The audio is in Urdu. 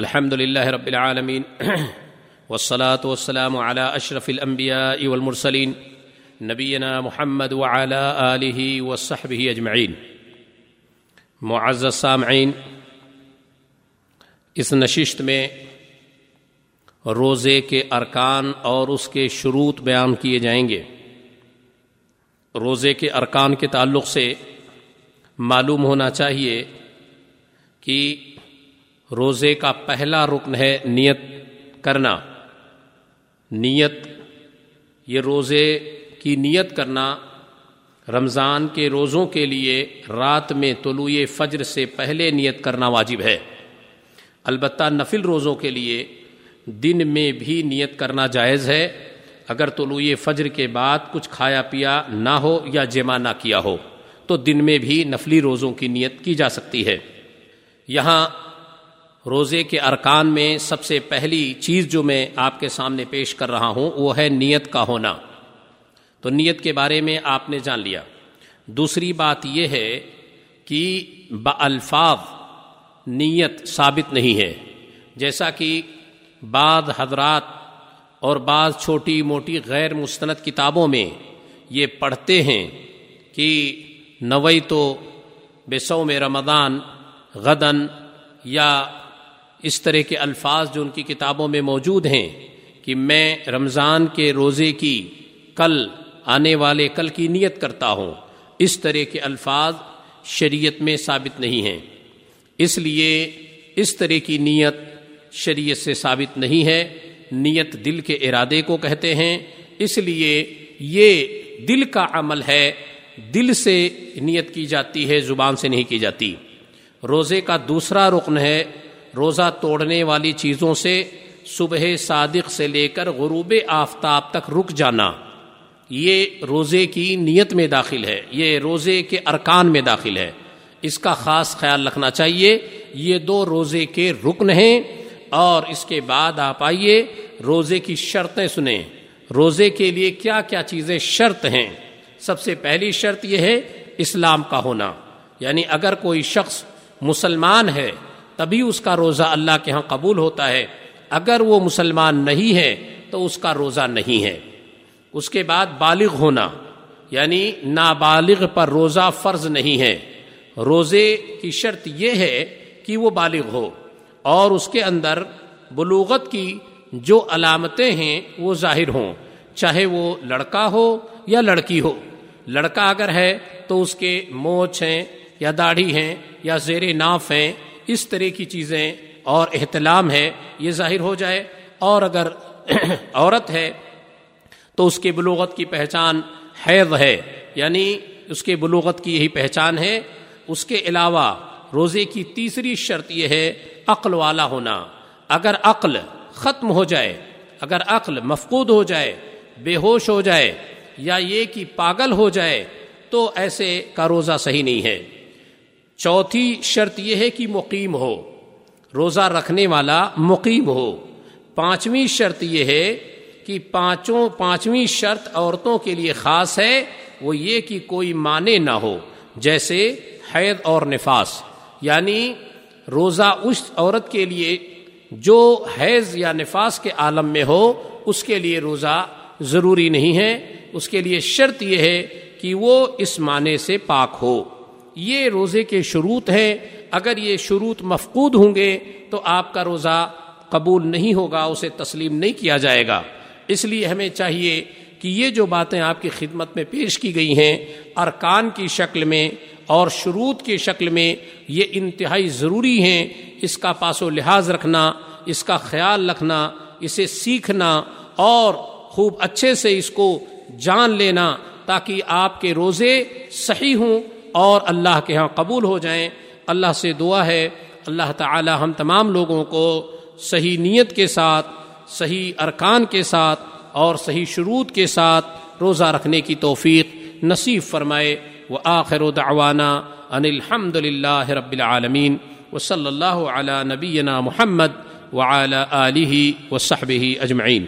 الحمد لله رب العالمين. والصلاة والسلام على أشرف الأنبياء والمرسلين نبينا محمد وعلى آله وصحبه أجمعين. معزز سامعین، اس نشست میں روزے کے ارکان اور اس کے شروط بیان کیے جائیں گے۔ روزے کے ارکان کے تعلق سے معلوم ہونا چاہیے کہ روزے کا پہلا رکن ہے نیت کرنا۔ نیت، یہ روزے کی نیت کرنا رمضان کے روزوں کے لیے رات میں طلوع فجر سے پہلے نیت کرنا واجب ہے۔ البتہ نفل روزوں کے لیے دن میں بھی نیت کرنا جائز ہے۔ اگر طلوع فجر کے بعد کچھ کھایا پیا نہ ہو یا جمع نہ کیا ہو، تو دن میں بھی نفلی روزوں کی نیت کی جا سکتی ہے۔ یہاں روزے کے ارکان میں سب سے پہلی چیز جو میں آپ کے سامنے پیش کر رہا ہوں، وہ ہے نیت کا ہونا۔ تو نیت کے بارے میں آپ نے جان لیا۔ دوسری بات یہ ہے کہ بالفاظ نیت ثابت نہیں ہے۔ جیسا کہ بعض حضرات اور بعض چھوٹی موٹی غیر مستند کتابوں میں یہ پڑھتے ہیں کہ نوئی تو بسو میں رمضان غدن یا اس طرح کے الفاظ جو ان کی کتابوں میں موجود ہیں کہ میں رمضان کے روزے کی کل، آنے والے کل کی نیت کرتا ہوں، اس طرح کے الفاظ شریعت میں ثابت نہیں ہیں۔ اس لیے اس طرح کی نیت شریعت سے ثابت نہیں ہے۔ نیت دل کے ارادے کو کہتے ہیں۔ اس لیے یہ دل کا عمل ہے، دل سے نیت کی جاتی ہے، زبان سے نہیں کی جاتی۔ روزے کا دوسرا رکن ہے روزہ توڑنے والی چیزوں سے صبح صادق سے لے کر غروب آفتاب تک رک جانا۔ یہ روزے کی نیت میں داخل ہے۔ یہ روزے کے ارکان میں داخل ہے۔ اس کا خاص خیال رکھنا چاہیے۔ یہ دو روزے کے رکن ہیں۔ اور اس کے بعد آپ آئیے روزے کی شرطیں سنیں۔ روزے کے لیے کیا کیا چیزیں شرط ہیں؟ سب سے پہلی شرط یہ ہے اسلام کا ہونا۔ یعنی اگر کوئی شخص مسلمان ہے تبھی اس کا روزہ اللہ کے ہاں قبول ہوتا ہے۔ اگر وہ مسلمان نہیں ہے تو اس کا روزہ نہیں ہے۔ اس کے بعد بالغ ہونا یعنی نابالغ پر روزہ فرض نہیں ہے۔ روزے کی شرط یہ ہے کہ وہ بالغ ہو اور اس کے اندر بلوغت کی جو علامتیں ہیں وہ ظاہر ہوں۔ چاہے وہ لڑکا ہو یا لڑکی ہو۔ لڑکا اگر ہے تو اس کے موچ ہیں یا داڑھی ہیں یا زیر ناف ہیں۔ اس طرح کی چیزیں اور احتلام ہے، یہ ظاہر ہو جائے۔ اور اگر عورت ہے تو اس کے بلوغت کی پہچان حیض ہے یعنی اس کے بلوغت کی یہی پہچان ہے۔ اس کے علاوہ روزے کی تیسری شرط یہ ہے، عقل والا ہونا۔ اگر عقل ختم ہو جائے، اگر عقل مفقود ہو جائے، بے ہوش ہو جائے یا یہ کہ پاگل ہو جائے، تو ایسے کا روزہ صحیح نہیں ہے۔ چوتھی شرط یہ ہے کہ مقیم ہو، روزہ رکھنے والا مقیم ہو۔ پانچویں شرط یہ ہے کہ پانچوں، پانچویں شرط عورتوں کے لیے خاص ہے، وہ یہ کہ کوئی معنی نہ ہو، جیسے حید اور نفاس۔ یعنی روزہ اس عورت کے لیے جو حیض یا نفاس کے عالم میں ہو، اس کے لیے روزہ ضروری نہیں ہے۔ اس کے لیے شرط یہ ہے کہ وہ اس معنی سے پاک ہو۔ یہ روزے کے شروط ہیں۔ اگر یہ شروط مفقود ہوں گے تو آپ کا روزہ قبول نہیں ہوگا، اسے تسلیم نہیں کیا جائے گا۔ اس لیے ہمیں چاہیے کہ یہ جو باتیں آپ کی خدمت میں پیش کی گئی ہیں، ارکان کی شکل میں اور شروط کی شکل میں یہ انتہائی ضروری ہیں۔ اس کا پاس و لحاظ رکھنا، اس کا خیال رکھنا، اسے سیکھنا اور خوب اچھے سے اس کو جان لینا تاکہ آپ کے روزے صحیح ہوں۔ اور اللہ کے ہاں قبول ہو جائیں۔ اللہ سے دعا ہے۔ اللہ تعالی ہم تمام لوگوں کو صحیح نیت کے ساتھ، صحیح ارکان کے ساتھ اور صحیح شروط کے ساتھ روزہ رکھنے کی توفیق نصیب فرمائے۔ و آخر و دعوانا ان الحمد للہ رب العالمین۔ و صلی اللہ علیہ نبینا محمد و علیہ علیہ و صحب اجمعین۔